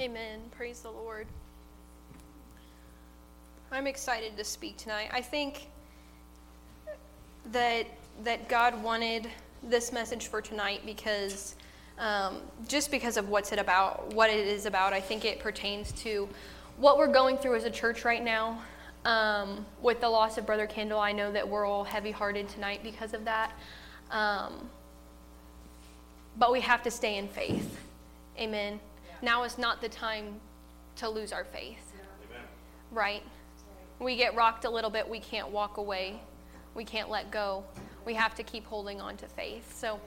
Amen. Praise the Lord. I'm excited to speak tonight. I think that that God wanted this message for tonight because um, just because of what's it about, what it is about. I think it pertains to what we're going through as a church right now. Um, with the loss of Brother Kendall, I know that we're all heavy-hearted tonight because of that. Um, but we have to stay in faith. Amen. Now is not the time to lose our faith. Right? We get rocked a little bit, we can't walk away. We can't let go. We have to keep holding on to faith. So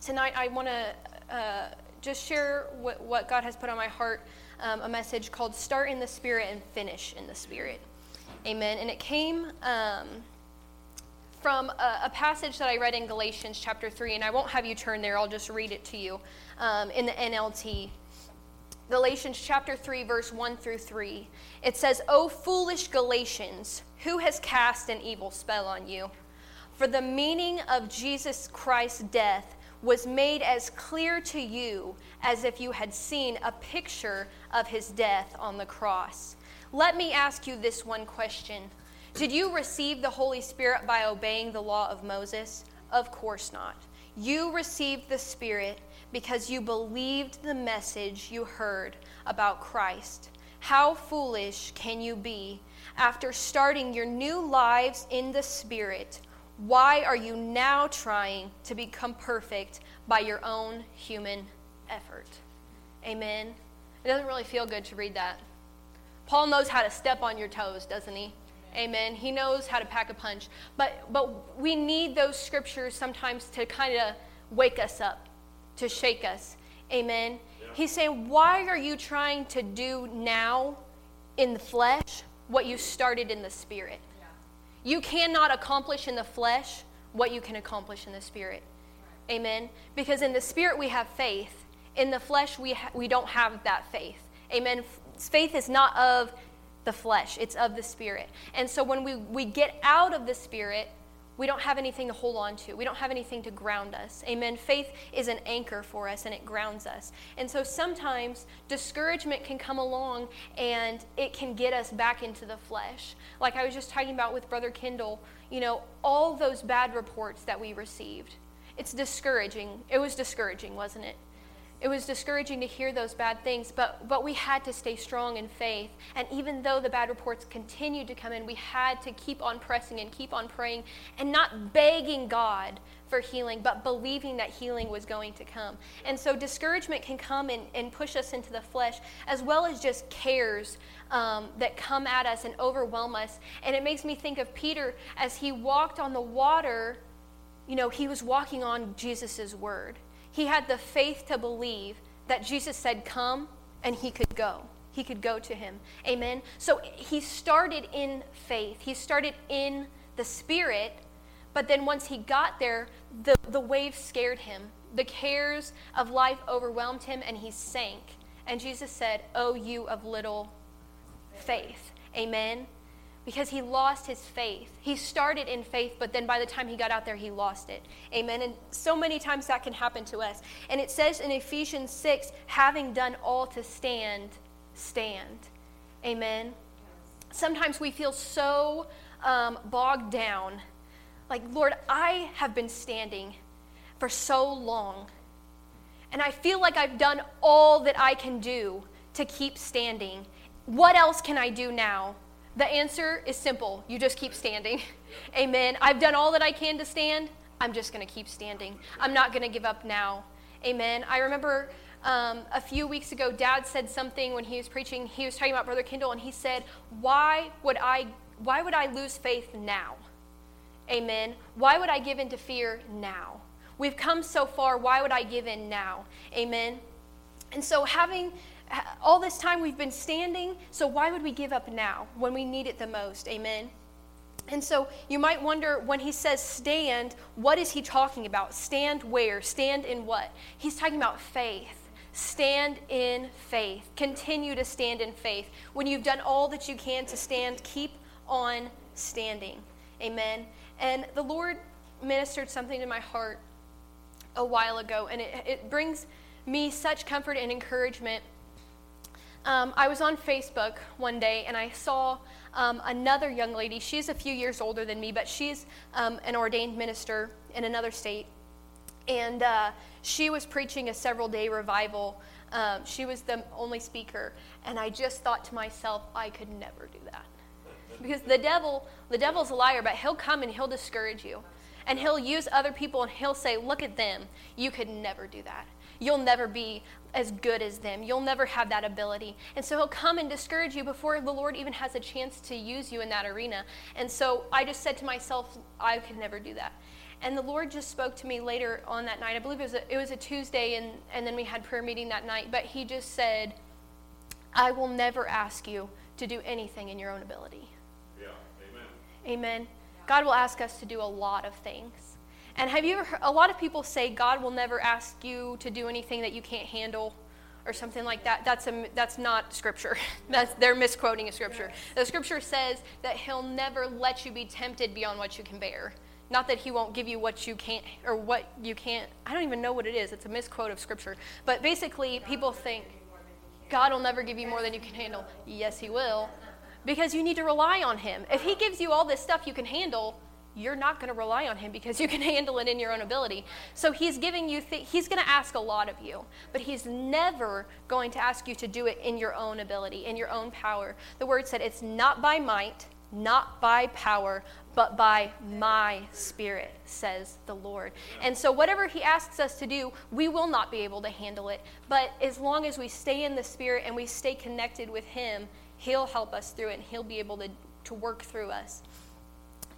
tonight I want to uh, just share what, what, God has put on my heart um, a message called Start in the Spirit and Finish in the Spirit. Amen. And it came. Um, from a, a, passage that I read in Galatians chapter 3, and I won't have you turn there, I'll just read it to you um, in the NLT. Galatians chapter 3, verse 1 through 3. It says, O foolish Galatians, who has cast an evil spell on you? For the meaning of Jesus Christ's death was made as clear to you as if you had seen a picture of his death on the cross. Let me ask you this one question did you receive the Holy Spirit by obeying the law of Moses? Of course not. You received the Spirit because you believed the message you heard about Christ. How foolish can you be after starting your new lives in the Spirit? Why are you now trying to become perfect by your own human effort? Amen. It doesn't really feel good to read that. Paul knows how to step on your toes, doesn't he? Amen. He knows how to pack a punch. But, but we need those scriptures sometimes to kind of wake us up, to shake us. Amen. Yeah. He's saying, Why are you trying to do now in the flesh what you started in the spirit? Yeah. You cannot accomplish in the flesh what you can accomplish in the spirit. Right. Amen. Because in the spirit we have faith, in the flesh we, ha- we don't have that faith. Amen. Faith is not of the flesh, it's of the spirit. And so when we, we get out of the spirit, we don't have anything to hold on to. We don't have anything to ground us. Amen. Faith is an anchor for us and it grounds us. And so sometimes discouragement can come along and it can get us back into the flesh. Like I was just talking about with Brother Kendall, you know, all those bad reports that we received. It's discouraging. It was discouraging, wasn't it? It was discouraging to hear those bad things, but, but we had to stay strong in faith. And even though the bad reports continued to come in, we had to keep on pressing and keep on praying and not begging God for healing, but believing that healing was going to come. And so discouragement can come and, and push us into the flesh, as well as just cares um, that come at us and overwhelm us. And it makes me think of Peter as he walked on the water, you know, he was walking on Jesus' word. He had the faith to believe that Jesus said, Come, and he could go. He could go to him. Amen. So he started in faith, he started in the Spirit, but then once he got there, the, the waves scared him. The cares of life overwhelmed him, and he sank. And Jesus said, Oh, you of little faith. Amen because he lost his faith. He started in faith, but then by the time he got out there, he lost it. Amen. And so many times that can happen to us. And it says in Ephesians 6, having done all to stand, stand. Amen. Sometimes we feel so um, bogged down. Like, Lord, I have been standing for so long. And I feel like I've done all that I can do to keep standing. What else can I do now? The answer is simple. You just keep standing. Amen. I've done all that I can to stand. I'm just going to keep standing. I'm not going to give up now. Amen. I remember um, a few weeks ago, Dad said something when he was preaching. He was talking about Brother Kendall, and he said, "Why would I? Why would I lose faith now? Amen. Why would I give in to fear now? We've come so far. Why would I give in now? Amen." And so, having all this time we've been standing, so why would we give up now when we need it the most? Amen. And so you might wonder when he says stand, what is he talking about? Stand where? Stand in what? He's talking about faith. Stand in faith. Continue to stand in faith. When you've done all that you can to stand, keep on standing. Amen. And the Lord ministered something to my heart a while ago, and it, it brings me such comfort and encouragement um, I was on Facebook one day and I saw um, another young lady. She's a few years older than me, but she's um, an ordained minister in another state. And uh, she was preaching a several day revival. Um, she was the only speaker. And I just thought to myself, I could never do that. Because the devil, the devil's a liar, but he'll come and he'll discourage you. And he'll use other people and he'll say, Look at them. You could never do that. You'll never be as good as them. You'll never have that ability. And so he'll come and discourage you before the Lord even has a chance to use you in that arena. And so I just said to myself, I could never do that. And the Lord just spoke to me later on that night. I believe it was a, it was a Tuesday, and, and then we had prayer meeting that night. But He just said, I will never ask you to do anything in your own ability. Yeah, amen. Amen. God will ask us to do a lot of things. And have you ever heard, a lot of people say God will never ask you to do anything that you can't handle or something like that. That's, a, that's not scripture. That's, they're misquoting a scripture. The scripture says that he'll never let you be tempted beyond what you can bear. Not that he won't give you what you can't or what you can't. I don't even know what it is. It's a misquote of scripture. But basically, people think God will never give you more than you can handle. Yes, he will. Because you need to rely on him. If he gives you all this stuff you can handle, you're not going to rely on him because you can handle it in your own ability. So he's giving you, th- he's going to ask a lot of you, but he's never going to ask you to do it in your own ability, in your own power. The word said it's not by might, not by power, but by my spirit, says the Lord. And so, whatever He asks us to do, we will not be able to handle it. But as long as we stay in the Spirit and we stay connected with Him, He'll help us through it and He'll be able to, to work through us.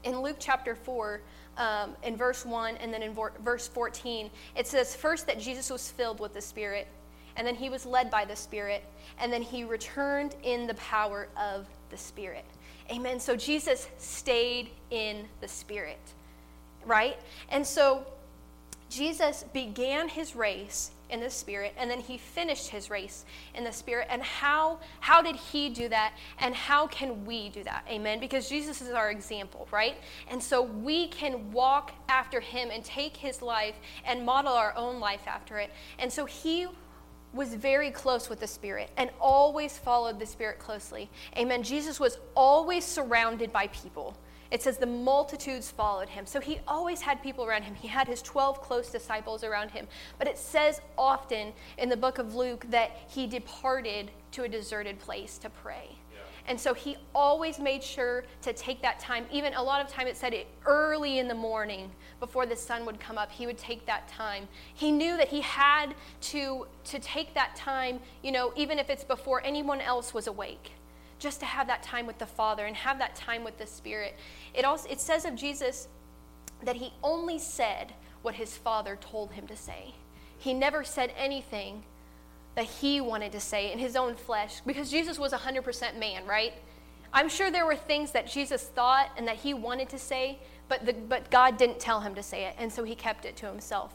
In Luke chapter 4, um, in verse 1 and then in verse 14, it says first that Jesus was filled with the Spirit, and then he was led by the Spirit, and then he returned in the power of the Spirit. Amen. So Jesus stayed in the Spirit, right? And so Jesus began his race in the Spirit, and then he finished his race in the Spirit. And how, how did he do that? And how can we do that? Amen. Because Jesus is our example, right? And so we can walk after him and take his life and model our own life after it. And so he was very close with the Spirit and always followed the Spirit closely. Amen. Jesus was always surrounded by people. It says the multitudes followed him. So he always had people around him. He had his 12 close disciples around him. But it says often in the book of Luke that he departed to a deserted place to pray. And so he always made sure to take that time. Even a lot of time it said it early in the morning before the sun would come up, he would take that time. He knew that he had to, to take that time, you know, even if it's before anyone else was awake, just to have that time with the Father and have that time with the Spirit. It also it says of Jesus that he only said what his Father told him to say. He never said anything that he wanted to say in his own flesh because Jesus was 100% man, right? I'm sure there were things that Jesus thought and that he wanted to say, but, the, but God didn't tell him to say it, and so he kept it to himself.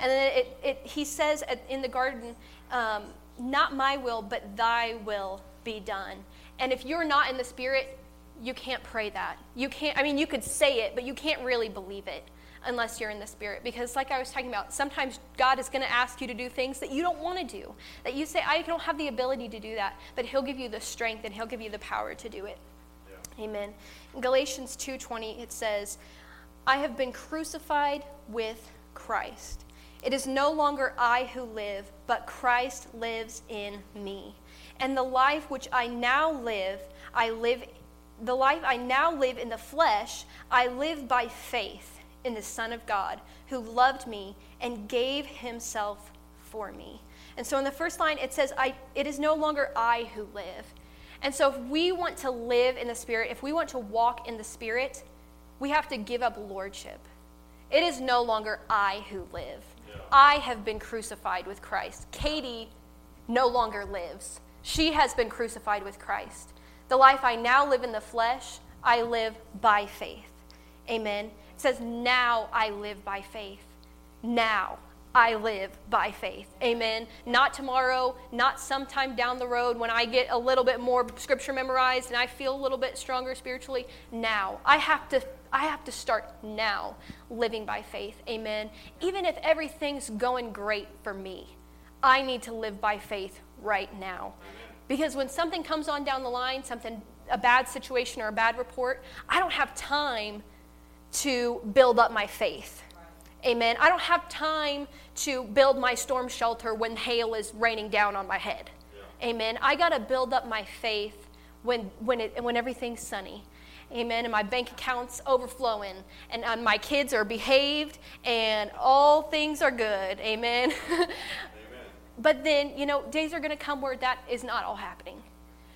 And then it, it, he says in the garden, um, Not my will, but thy will be done. And if you're not in the Spirit, you can't pray that. You can't, I mean, you could say it, but you can't really believe it unless you're in the Spirit. Because, like I was talking about, sometimes God is going to ask you to do things that you don't want to do. That you say, I don't have the ability to do that. But He'll give you the strength and He'll give you the power to do it. Yeah. Amen. In Galatians 2.20, it says, I have been crucified with Christ. It is no longer I who live, but Christ lives in me. And the life which I now live, I live the life I now live in the flesh, I live by faith in the Son of God who loved me and gave himself for me. And so in the first line, it says, I, It is no longer I who live. And so if we want to live in the Spirit, if we want to walk in the Spirit, we have to give up lordship. It is no longer I who live. Yeah. I have been crucified with Christ. Katie no longer lives. She has been crucified with Christ. The life I now live in the flesh, I live by faith. Amen. It says, Now I live by faith. Now I live by faith. Amen. Not tomorrow, not sometime down the road when I get a little bit more scripture memorized and I feel a little bit stronger spiritually. Now. I have to I have to start now living by faith. Amen. Even if everything's going great for me, I need to live by faith right now. Because when something comes on down the line, something, a bad situation or a bad report, I don't have time to build up my faith. Amen. I don't have time to build my storm shelter when hail is raining down on my head. Yeah. Amen. I got to build up my faith when, when, it, when everything's sunny. Amen. And my bank account's overflowing, and uh, my kids are behaved, and all things are good. Amen. But then, you know, days are going to come where that is not all happening.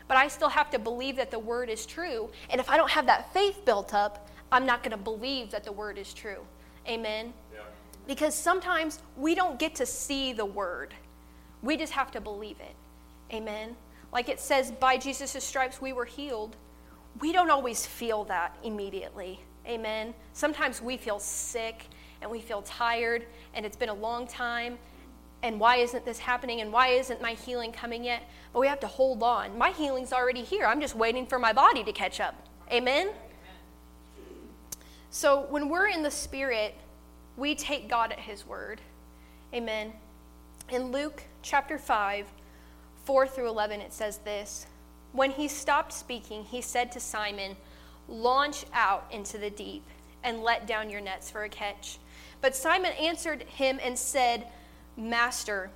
But I still have to believe that the word is true. And if I don't have that faith built up, I'm not going to believe that the word is true. Amen. Yeah. Because sometimes we don't get to see the word, we just have to believe it. Amen. Like it says, by Jesus' stripes we were healed we don't always feel that immediately. Amen. Sometimes we feel sick and we feel tired and it's been a long time and why isn't this happening and why isn't my healing coming yet? But we have to hold on. My healing's already here. I'm just waiting for my body to catch up. Amen. So when we're in the spirit, we take God at his word. Amen. In Luke chapter 5, 4 through 11 it says this. When he stopped speaking, he said to Simon, Launch out into the deep and let down your nets for a catch. But Simon answered him and said, Master,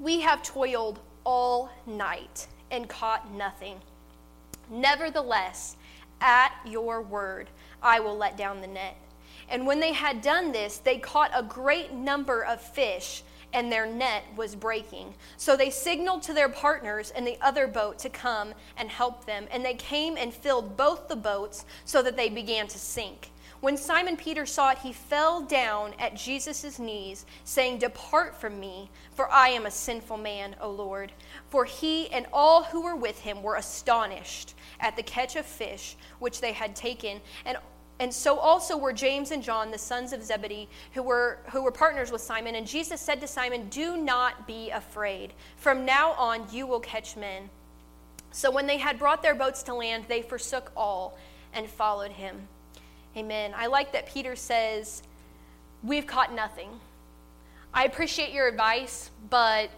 we have toiled all night and caught nothing. Nevertheless, at your word, I will let down the net. And when they had done this, they caught a great number of fish and their net was breaking. So they signaled to their partners in the other boat to come and help them. And they came and filled both the boats so that they began to sink. When Simon Peter saw it, he fell down at Jesus' knees, saying, Depart from me, for I am a sinful man, O Lord. For he and all who were with him were astonished at the catch of fish which they had taken. And and so also were James and John, the sons of Zebedee, who were, who were partners with Simon. And Jesus said to Simon, Do not be afraid. From now on, you will catch men. So when they had brought their boats to land, they forsook all and followed him. Amen. I like that Peter says, We've caught nothing. I appreciate your advice, but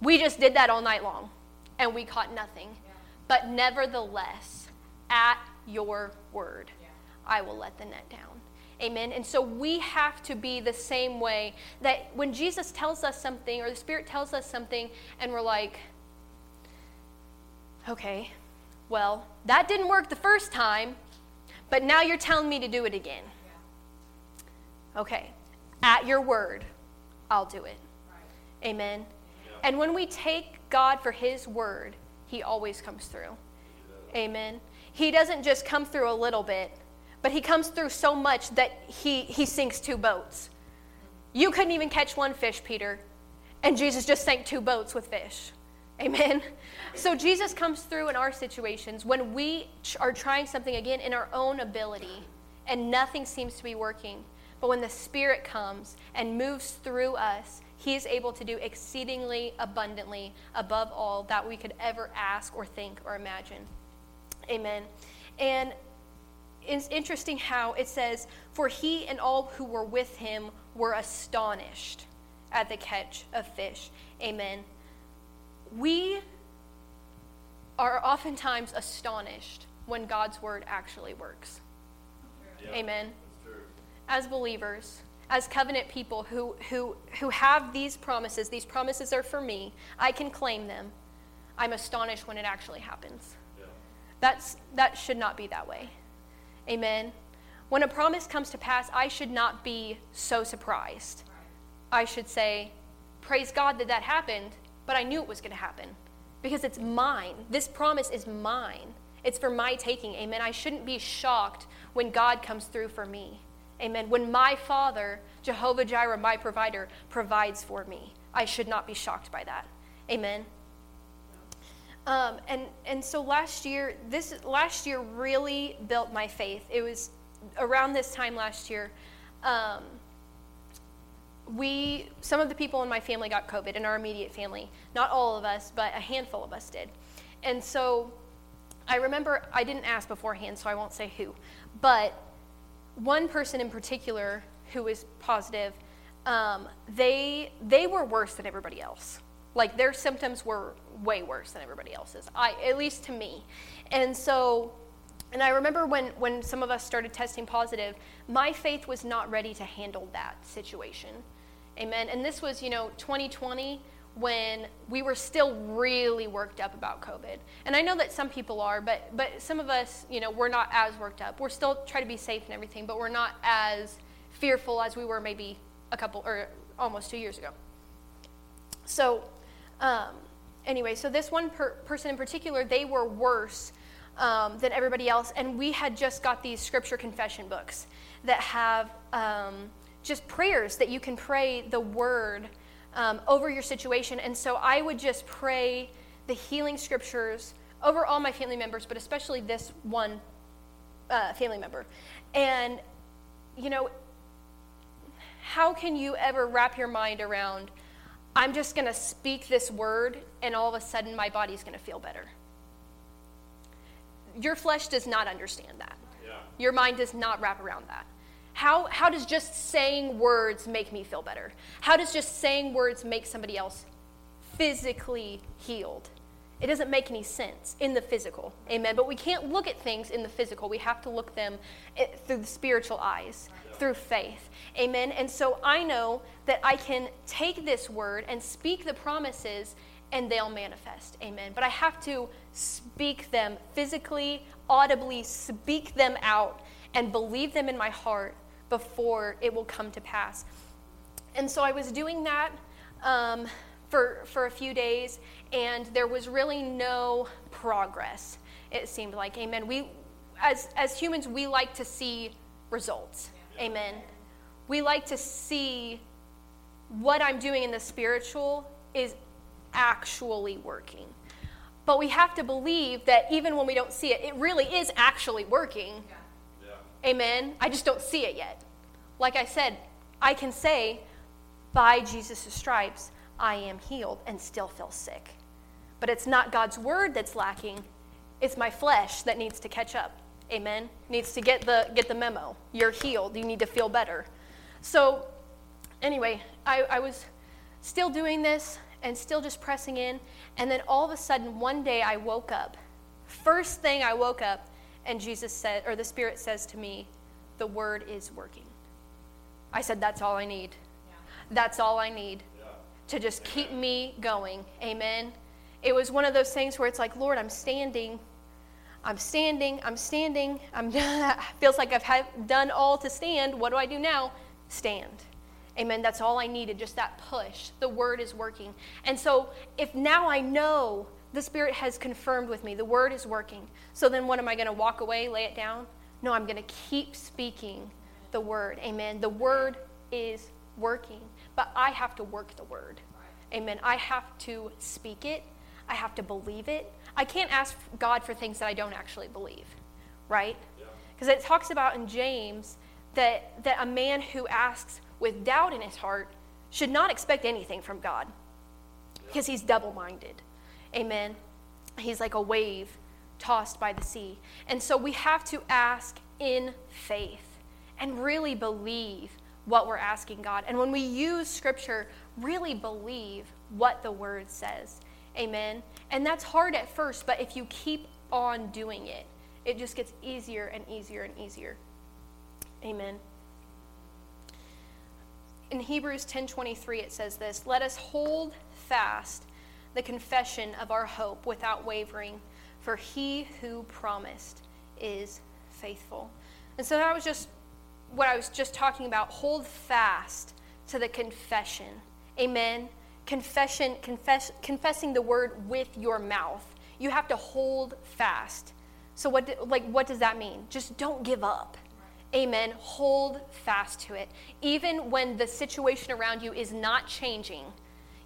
we just did that all night long and we caught nothing. Yeah. But nevertheless, at your word. I will let the net down. Amen. And so we have to be the same way that when Jesus tells us something or the Spirit tells us something and we're like, okay, well, that didn't work the first time, but now you're telling me to do it again. Okay, at your word, I'll do it. Amen. And when we take God for His word, He always comes through. Amen. He doesn't just come through a little bit, but he comes through so much that he, he sinks two boats. You couldn't even catch one fish, Peter, and Jesus just sank two boats with fish. Amen. So Jesus comes through in our situations when we are trying something again in our own ability and nothing seems to be working. But when the Spirit comes and moves through us, He is able to do exceedingly abundantly above all that we could ever ask or think or imagine. Amen. And it's interesting how it says, For he and all who were with him were astonished at the catch of fish. Amen. We are oftentimes astonished when God's word actually works. Yeah, Amen. As believers, as covenant people who, who, who have these promises, these promises are for me, I can claim them. I'm astonished when it actually happens. Yeah. That's, that should not be that way. Amen. When a promise comes to pass, I should not be so surprised. I should say, Praise God that that happened, but I knew it was going to happen because it's mine. This promise is mine. It's for my taking. Amen. I shouldn't be shocked when God comes through for me. Amen. When my Father, Jehovah Jireh, my provider, provides for me, I should not be shocked by that. Amen. Um, and and so last year, this last year really built my faith. It was around this time last year. Um, we some of the people in my family got COVID in our immediate family. Not all of us, but a handful of us did. And so I remember I didn't ask beforehand, so I won't say who, but one person in particular who was positive, um, they they were worse than everybody else. Like their symptoms were way worse than everybody else's. I at least to me. And so and I remember when, when some of us started testing positive, my faith was not ready to handle that situation. Amen. And this was, you know, 2020 when we were still really worked up about COVID. And I know that some people are, but but some of us, you know, we're not as worked up. We're still trying to be safe and everything, but we're not as fearful as we were maybe a couple or almost two years ago. So, um, anyway, so this one per- person in particular, they were worse um, than everybody else. And we had just got these scripture confession books that have um, just prayers that you can pray the word um, over your situation. And so I would just pray the healing scriptures over all my family members, but especially this one uh, family member. And, you know, how can you ever wrap your mind around, I'm just going to speak this word and all of a sudden my body's going to feel better? Your flesh does not understand that. Yeah. Your mind does not wrap around that. How, how does just saying words make me feel better? How does just saying words make somebody else physically healed? It doesn't make any sense in the physical. Amen. But we can't look at things in the physical. We have to look them eh, through the spiritual eyes, through faith. Amen. And so I know that I can take this word and speak the promises and they'll manifest. Amen. But I have to speak them physically, audibly, speak them out, and believe them in my heart before it will come to pass. And so I was doing that um, for, for a few days, and there was really no progress, it seemed like. Amen. We, as, as humans, we like to see results. Amen. We like to see what I'm doing in the spiritual is actually working. But we have to believe that even when we don't see it, it really is actually working. Yeah. Yeah. Amen. I just don't see it yet. Like I said, I can say, by Jesus' stripes, I am healed and still feel sick. But it's not God's word that's lacking, it's my flesh that needs to catch up. Amen. Needs to get the get the memo. You're healed. You need to feel better. So anyway, I, I was still doing this and still just pressing in. And then all of a sudden, one day I woke up. First thing I woke up, and Jesus said, or the Spirit says to me, The word is working. I said, That's all I need. That's all I need to just keep me going. Amen. It was one of those things where it's like, Lord, I'm standing. I'm standing. I'm standing. I'm feels like I've had, done all to stand. What do I do now? Stand. Amen. That's all I needed, just that push. The word is working. And so, if now I know the Spirit has confirmed with me, the word is working, so then what am I going to walk away, lay it down? No, I'm going to keep speaking the word. Amen. The word is working, but I have to work the word. Amen. I have to speak it, I have to believe it. I can't ask God for things that I don't actually believe, right? Because yeah. it talks about in James that, that a man who asks, with doubt in his heart should not expect anything from God because he's double minded. Amen. He's like a wave tossed by the sea. And so we have to ask in faith and really believe what we're asking God. And when we use scripture, really believe what the word says. Amen. And that's hard at first, but if you keep on doing it, it just gets easier and easier and easier. Amen in Hebrews 10:23 it says this, "Let us hold fast the confession of our hope without wavering, for he who promised is faithful." And so that was just what I was just talking about. Hold fast to the confession. Amen. Confession, confess, confessing the word with your mouth. You have to hold fast. So what like what does that mean? Just don't give up. Amen. Hold fast to it. Even when the situation around you is not changing,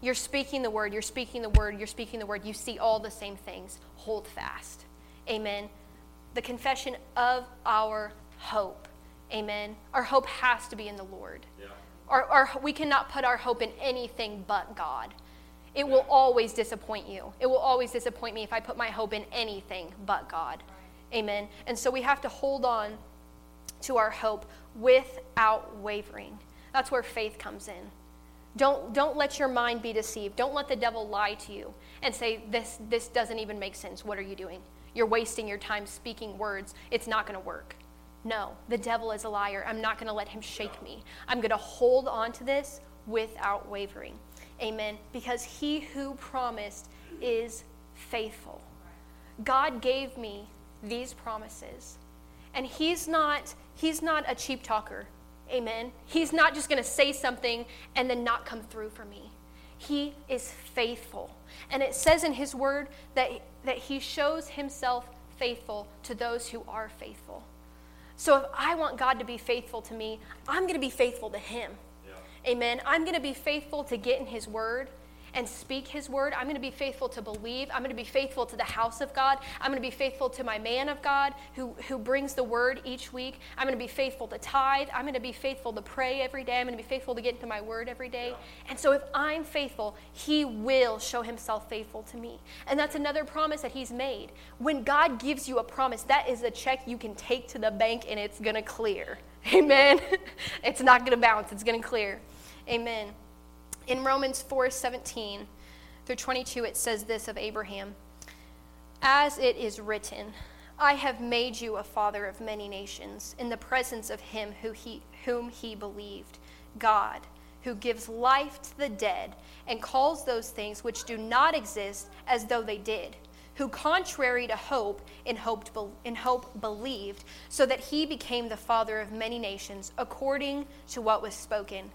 you're speaking the word, you're speaking the word, you're speaking the word, you see all the same things. Hold fast. Amen. The confession of our hope. Amen. Our hope has to be in the Lord. Yeah. Our, our, we cannot put our hope in anything but God. It will always disappoint you. It will always disappoint me if I put my hope in anything but God. Amen. And so we have to hold on to our hope without wavering. That's where faith comes in. Don't, don't let your mind be deceived. Don't let the devil lie to you and say, this, this doesn't even make sense. What are you doing? You're wasting your time speaking words. It's not going to work. No, the devil is a liar. I'm not going to let him shake me. I'm going to hold on to this without wavering. Amen. Because he who promised is faithful. God gave me these promises. And he's not he's not a cheap talker. Amen. He's not just going to say something and then not come through for me. He is faithful. And it says in his word that, that he shows himself faithful to those who are faithful. So if I want God to be faithful to me, I'm going to be faithful to him. Yeah. Amen. I'm going to be faithful to get in his word and speak his word. I'm going to be faithful to believe. I'm going to be faithful to the house of God. I'm going to be faithful to my man of God who, who brings the word each week. I'm going to be faithful to tithe. I'm going to be faithful to pray every day. I'm going to be faithful to get into my word every day. And so if I'm faithful, he will show himself faithful to me. And that's another promise that he's made. When God gives you a promise, that is a check you can take to the bank and it's going to clear. Amen. it's not going to bounce, it's going to clear. Amen. In Romans 4 17 through 22, it says this of Abraham. As it is written, I have made you a father of many nations in the presence of him who he, whom he believed, God, who gives life to the dead and calls those things which do not exist as though they did, who, contrary to hope, in hope, in hope believed, so that he became the father of many nations, according to what was spoken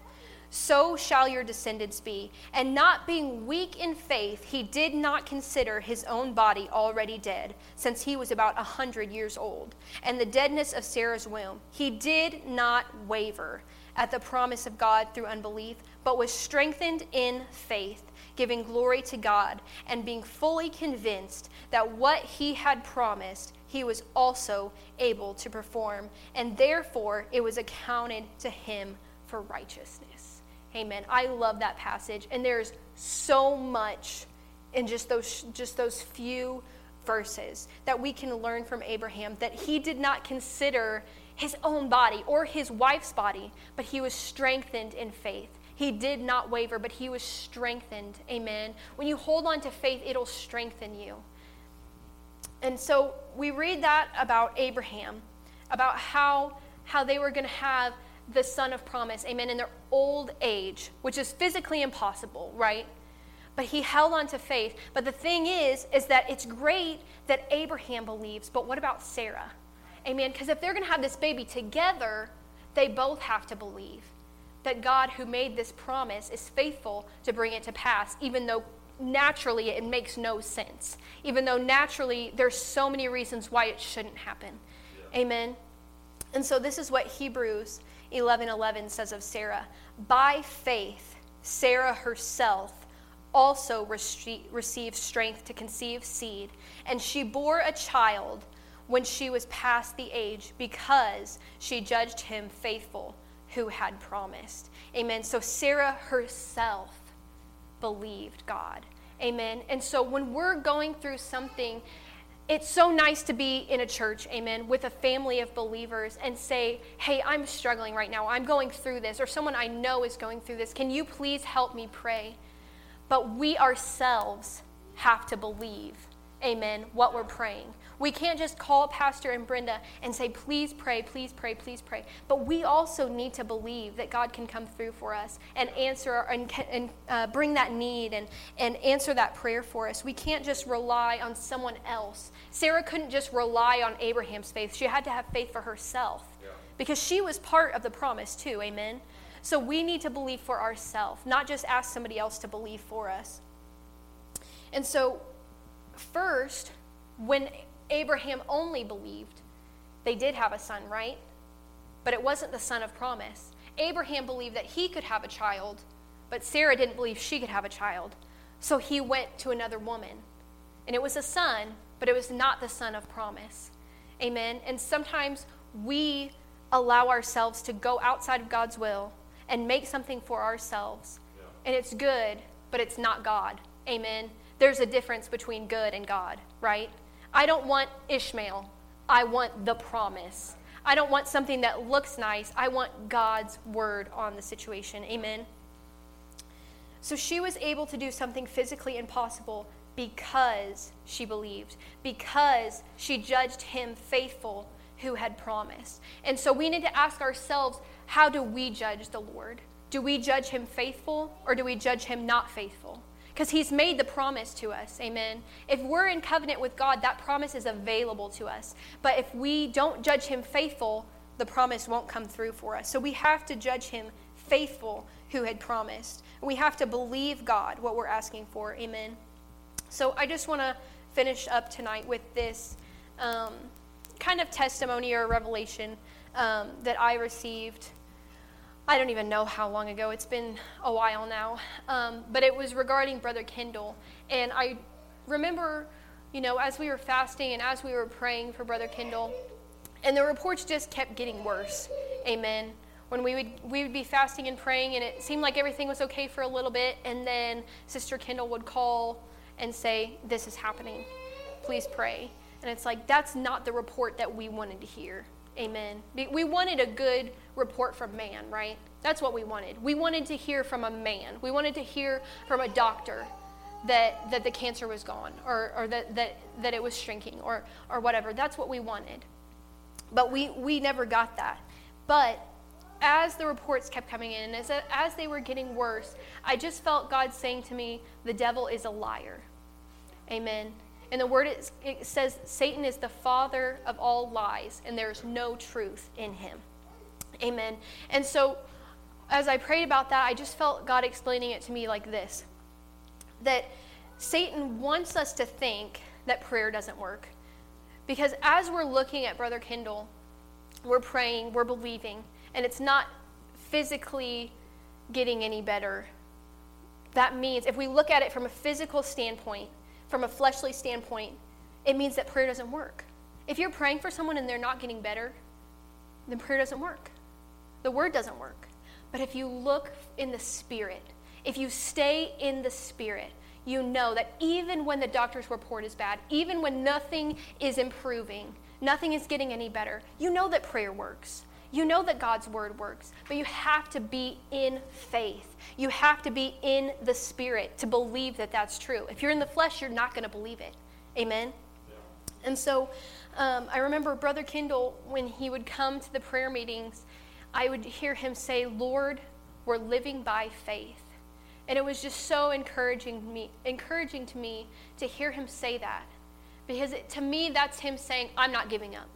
so shall your descendants be. And not being weak in faith, he did not consider his own body already dead, since he was about a hundred years old, and the deadness of Sarah's womb. He did not waver at the promise of God through unbelief, but was strengthened in faith, giving glory to God, and being fully convinced that what he had promised, he was also able to perform, and therefore it was accounted to him for righteousness. Amen. I love that passage. And there's so much in just those just those few verses that we can learn from Abraham that he did not consider his own body or his wife's body, but he was strengthened in faith. He did not waver, but he was strengthened. Amen. When you hold on to faith, it'll strengthen you. And so we read that about Abraham, about how how they were going to have the son of promise, amen, in their old age, which is physically impossible, right? But he held on to faith. But the thing is, is that it's great that Abraham believes, but what about Sarah? Amen. Because if they're going to have this baby together, they both have to believe that God, who made this promise, is faithful to bring it to pass, even though naturally it makes no sense. Even though naturally there's so many reasons why it shouldn't happen. Yeah. Amen. And so this is what Hebrews 11:11 says of Sarah, "By faith Sarah herself also received strength to conceive seed, and she bore a child when she was past the age because she judged him faithful who had promised." Amen. So Sarah herself believed God. Amen. And so when we're going through something it's so nice to be in a church, amen, with a family of believers and say, hey, I'm struggling right now. I'm going through this, or someone I know is going through this. Can you please help me pray? But we ourselves have to believe, amen, what we're praying. We can't just call Pastor and Brenda and say, please pray, please pray, please pray. But we also need to believe that God can come through for us and answer and, and uh, bring that need and, and answer that prayer for us. We can't just rely on someone else. Sarah couldn't just rely on Abraham's faith, she had to have faith for herself yeah. because she was part of the promise too. Amen. So we need to believe for ourselves, not just ask somebody else to believe for us. And so, first, when Abraham only believed, they did have a son, right? But it wasn't the son of promise. Abraham believed that he could have a child, but Sarah didn't believe she could have a child. So he went to another woman. And it was a son, but it was not the son of promise. Amen. And sometimes we allow ourselves to go outside of God's will and make something for ourselves. Yeah. And it's good, but it's not God. Amen. There's a difference between good and God, right? I don't want Ishmael. I want the promise. I don't want something that looks nice. I want God's word on the situation. Amen. So she was able to do something physically impossible because she believed, because she judged him faithful who had promised. And so we need to ask ourselves how do we judge the Lord? Do we judge him faithful or do we judge him not faithful? Because he's made the promise to us. Amen. If we're in covenant with God, that promise is available to us. But if we don't judge him faithful, the promise won't come through for us. So we have to judge him faithful who had promised. We have to believe God what we're asking for. Amen. So I just want to finish up tonight with this um, kind of testimony or revelation um, that I received. I don't even know how long ago. It's been a while now. Um, but it was regarding Brother Kendall. And I remember, you know, as we were fasting and as we were praying for Brother Kendall, and the reports just kept getting worse. Amen. When we would we would be fasting and praying, and it seemed like everything was okay for a little bit, and then Sister Kendall would call and say, "This is happening. Please pray." And it's like that's not the report that we wanted to hear. Amen. We wanted a good report from man, right? That's what we wanted. We wanted to hear from a man. We wanted to hear from a doctor that, that the cancer was gone or, or that, that, that it was shrinking or, or whatever. That's what we wanted. But we, we never got that. But as the reports kept coming in, as, as they were getting worse, I just felt God saying to me, The devil is a liar. Amen. And the word is, it says Satan is the father of all lies, and there's no truth in him. Amen. And so, as I prayed about that, I just felt God explaining it to me like this that Satan wants us to think that prayer doesn't work. Because as we're looking at Brother Kendall, we're praying, we're believing, and it's not physically getting any better. That means if we look at it from a physical standpoint, from a fleshly standpoint, it means that prayer doesn't work. If you're praying for someone and they're not getting better, then prayer doesn't work. The word doesn't work. But if you look in the spirit, if you stay in the spirit, you know that even when the doctor's report is bad, even when nothing is improving, nothing is getting any better, you know that prayer works. You know that God's word works, but you have to be in faith. You have to be in the spirit to believe that that's true. If you're in the flesh, you're not going to believe it. Amen? Yeah. And so um, I remember Brother Kendall, when he would come to the prayer meetings, I would hear him say, Lord, we're living by faith. And it was just so encouraging me, encouraging to me to hear him say that. Because it, to me, that's him saying, I'm not giving up.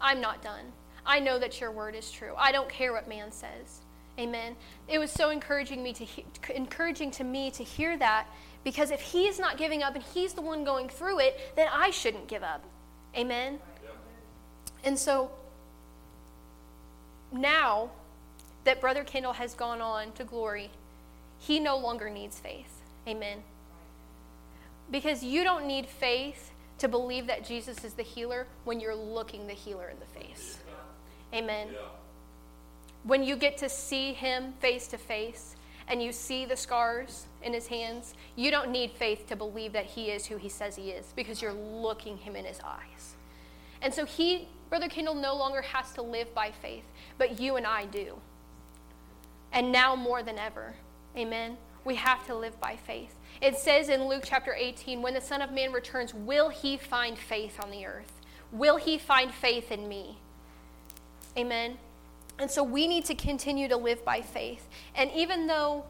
I'm not done. I know that your word is true. I don't care what man says. Amen. It was so encouraging me to he- encouraging to me to hear that because if he's not giving up and he's the one going through it, then I shouldn't give up. Amen. And so now that Brother Kendall has gone on to glory, he no longer needs faith. Amen. Because you don't need faith to believe that Jesus is the healer when you're looking the healer in the face. Amen. Yeah. When you get to see him face to face and you see the scars in his hands, you don't need faith to believe that he is who he says he is because you're looking him in his eyes. And so he, Brother Kendall, no longer has to live by faith, but you and I do. And now more than ever. Amen. We have to live by faith. It says in Luke chapter 18 when the Son of Man returns, will he find faith on the earth? Will he find faith in me? Amen. And so we need to continue to live by faith. And even though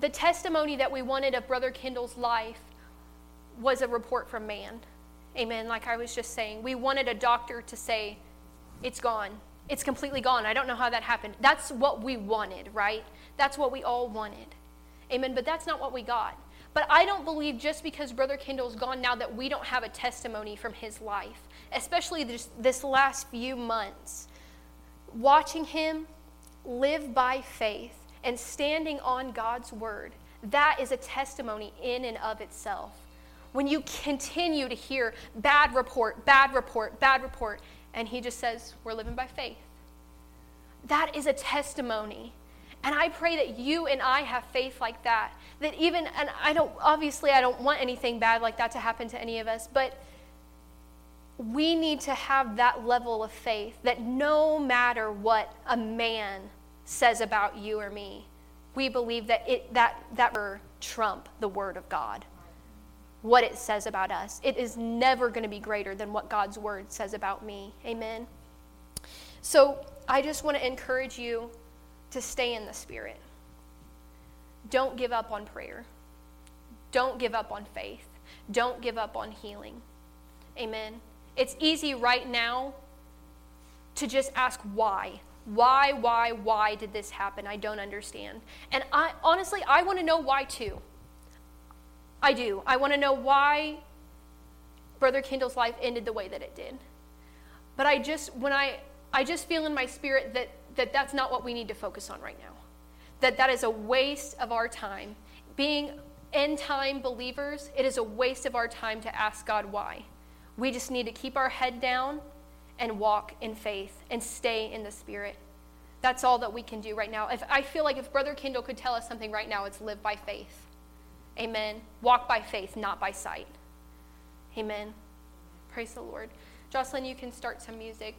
the testimony that we wanted of Brother Kendall's life was a report from man, amen, like I was just saying, we wanted a doctor to say, it's gone. It's completely gone. I don't know how that happened. That's what we wanted, right? That's what we all wanted. Amen. But that's not what we got. But I don't believe just because Brother Kendall's gone now that we don't have a testimony from his life, especially this, this last few months. Watching him live by faith and standing on God's word, that is a testimony in and of itself. When you continue to hear bad report, bad report, bad report, and he just says, We're living by faith, that is a testimony and I pray that you and I have faith like that. That even, and I don't, obviously, I don't want anything bad like that to happen to any of us, but we need to have that level of faith that no matter what a man says about you or me, we believe that it that that trump the word of God. What it says about us. It is never going to be greater than what God's word says about me. Amen. So, I just want to encourage you to stay in the spirit. Don't give up on prayer. Don't give up on faith. Don't give up on healing. Amen. It's easy right now to just ask why. Why, why, why did this happen? I don't understand. And I honestly, I want to know why too. I do. I want to know why Brother Kendall's life ended the way that it did. But I just, when I, I just feel in my spirit that, that that's not what we need to focus on right now. That that is a waste of our time. Being end time believers, it is a waste of our time to ask God why. We just need to keep our head down and walk in faith and stay in the Spirit. That's all that we can do right now. If I feel like if Brother Kendall could tell us something right now, it's live by faith. Amen. Walk by faith, not by sight. Amen. Praise the Lord. Jocelyn, you can start some music.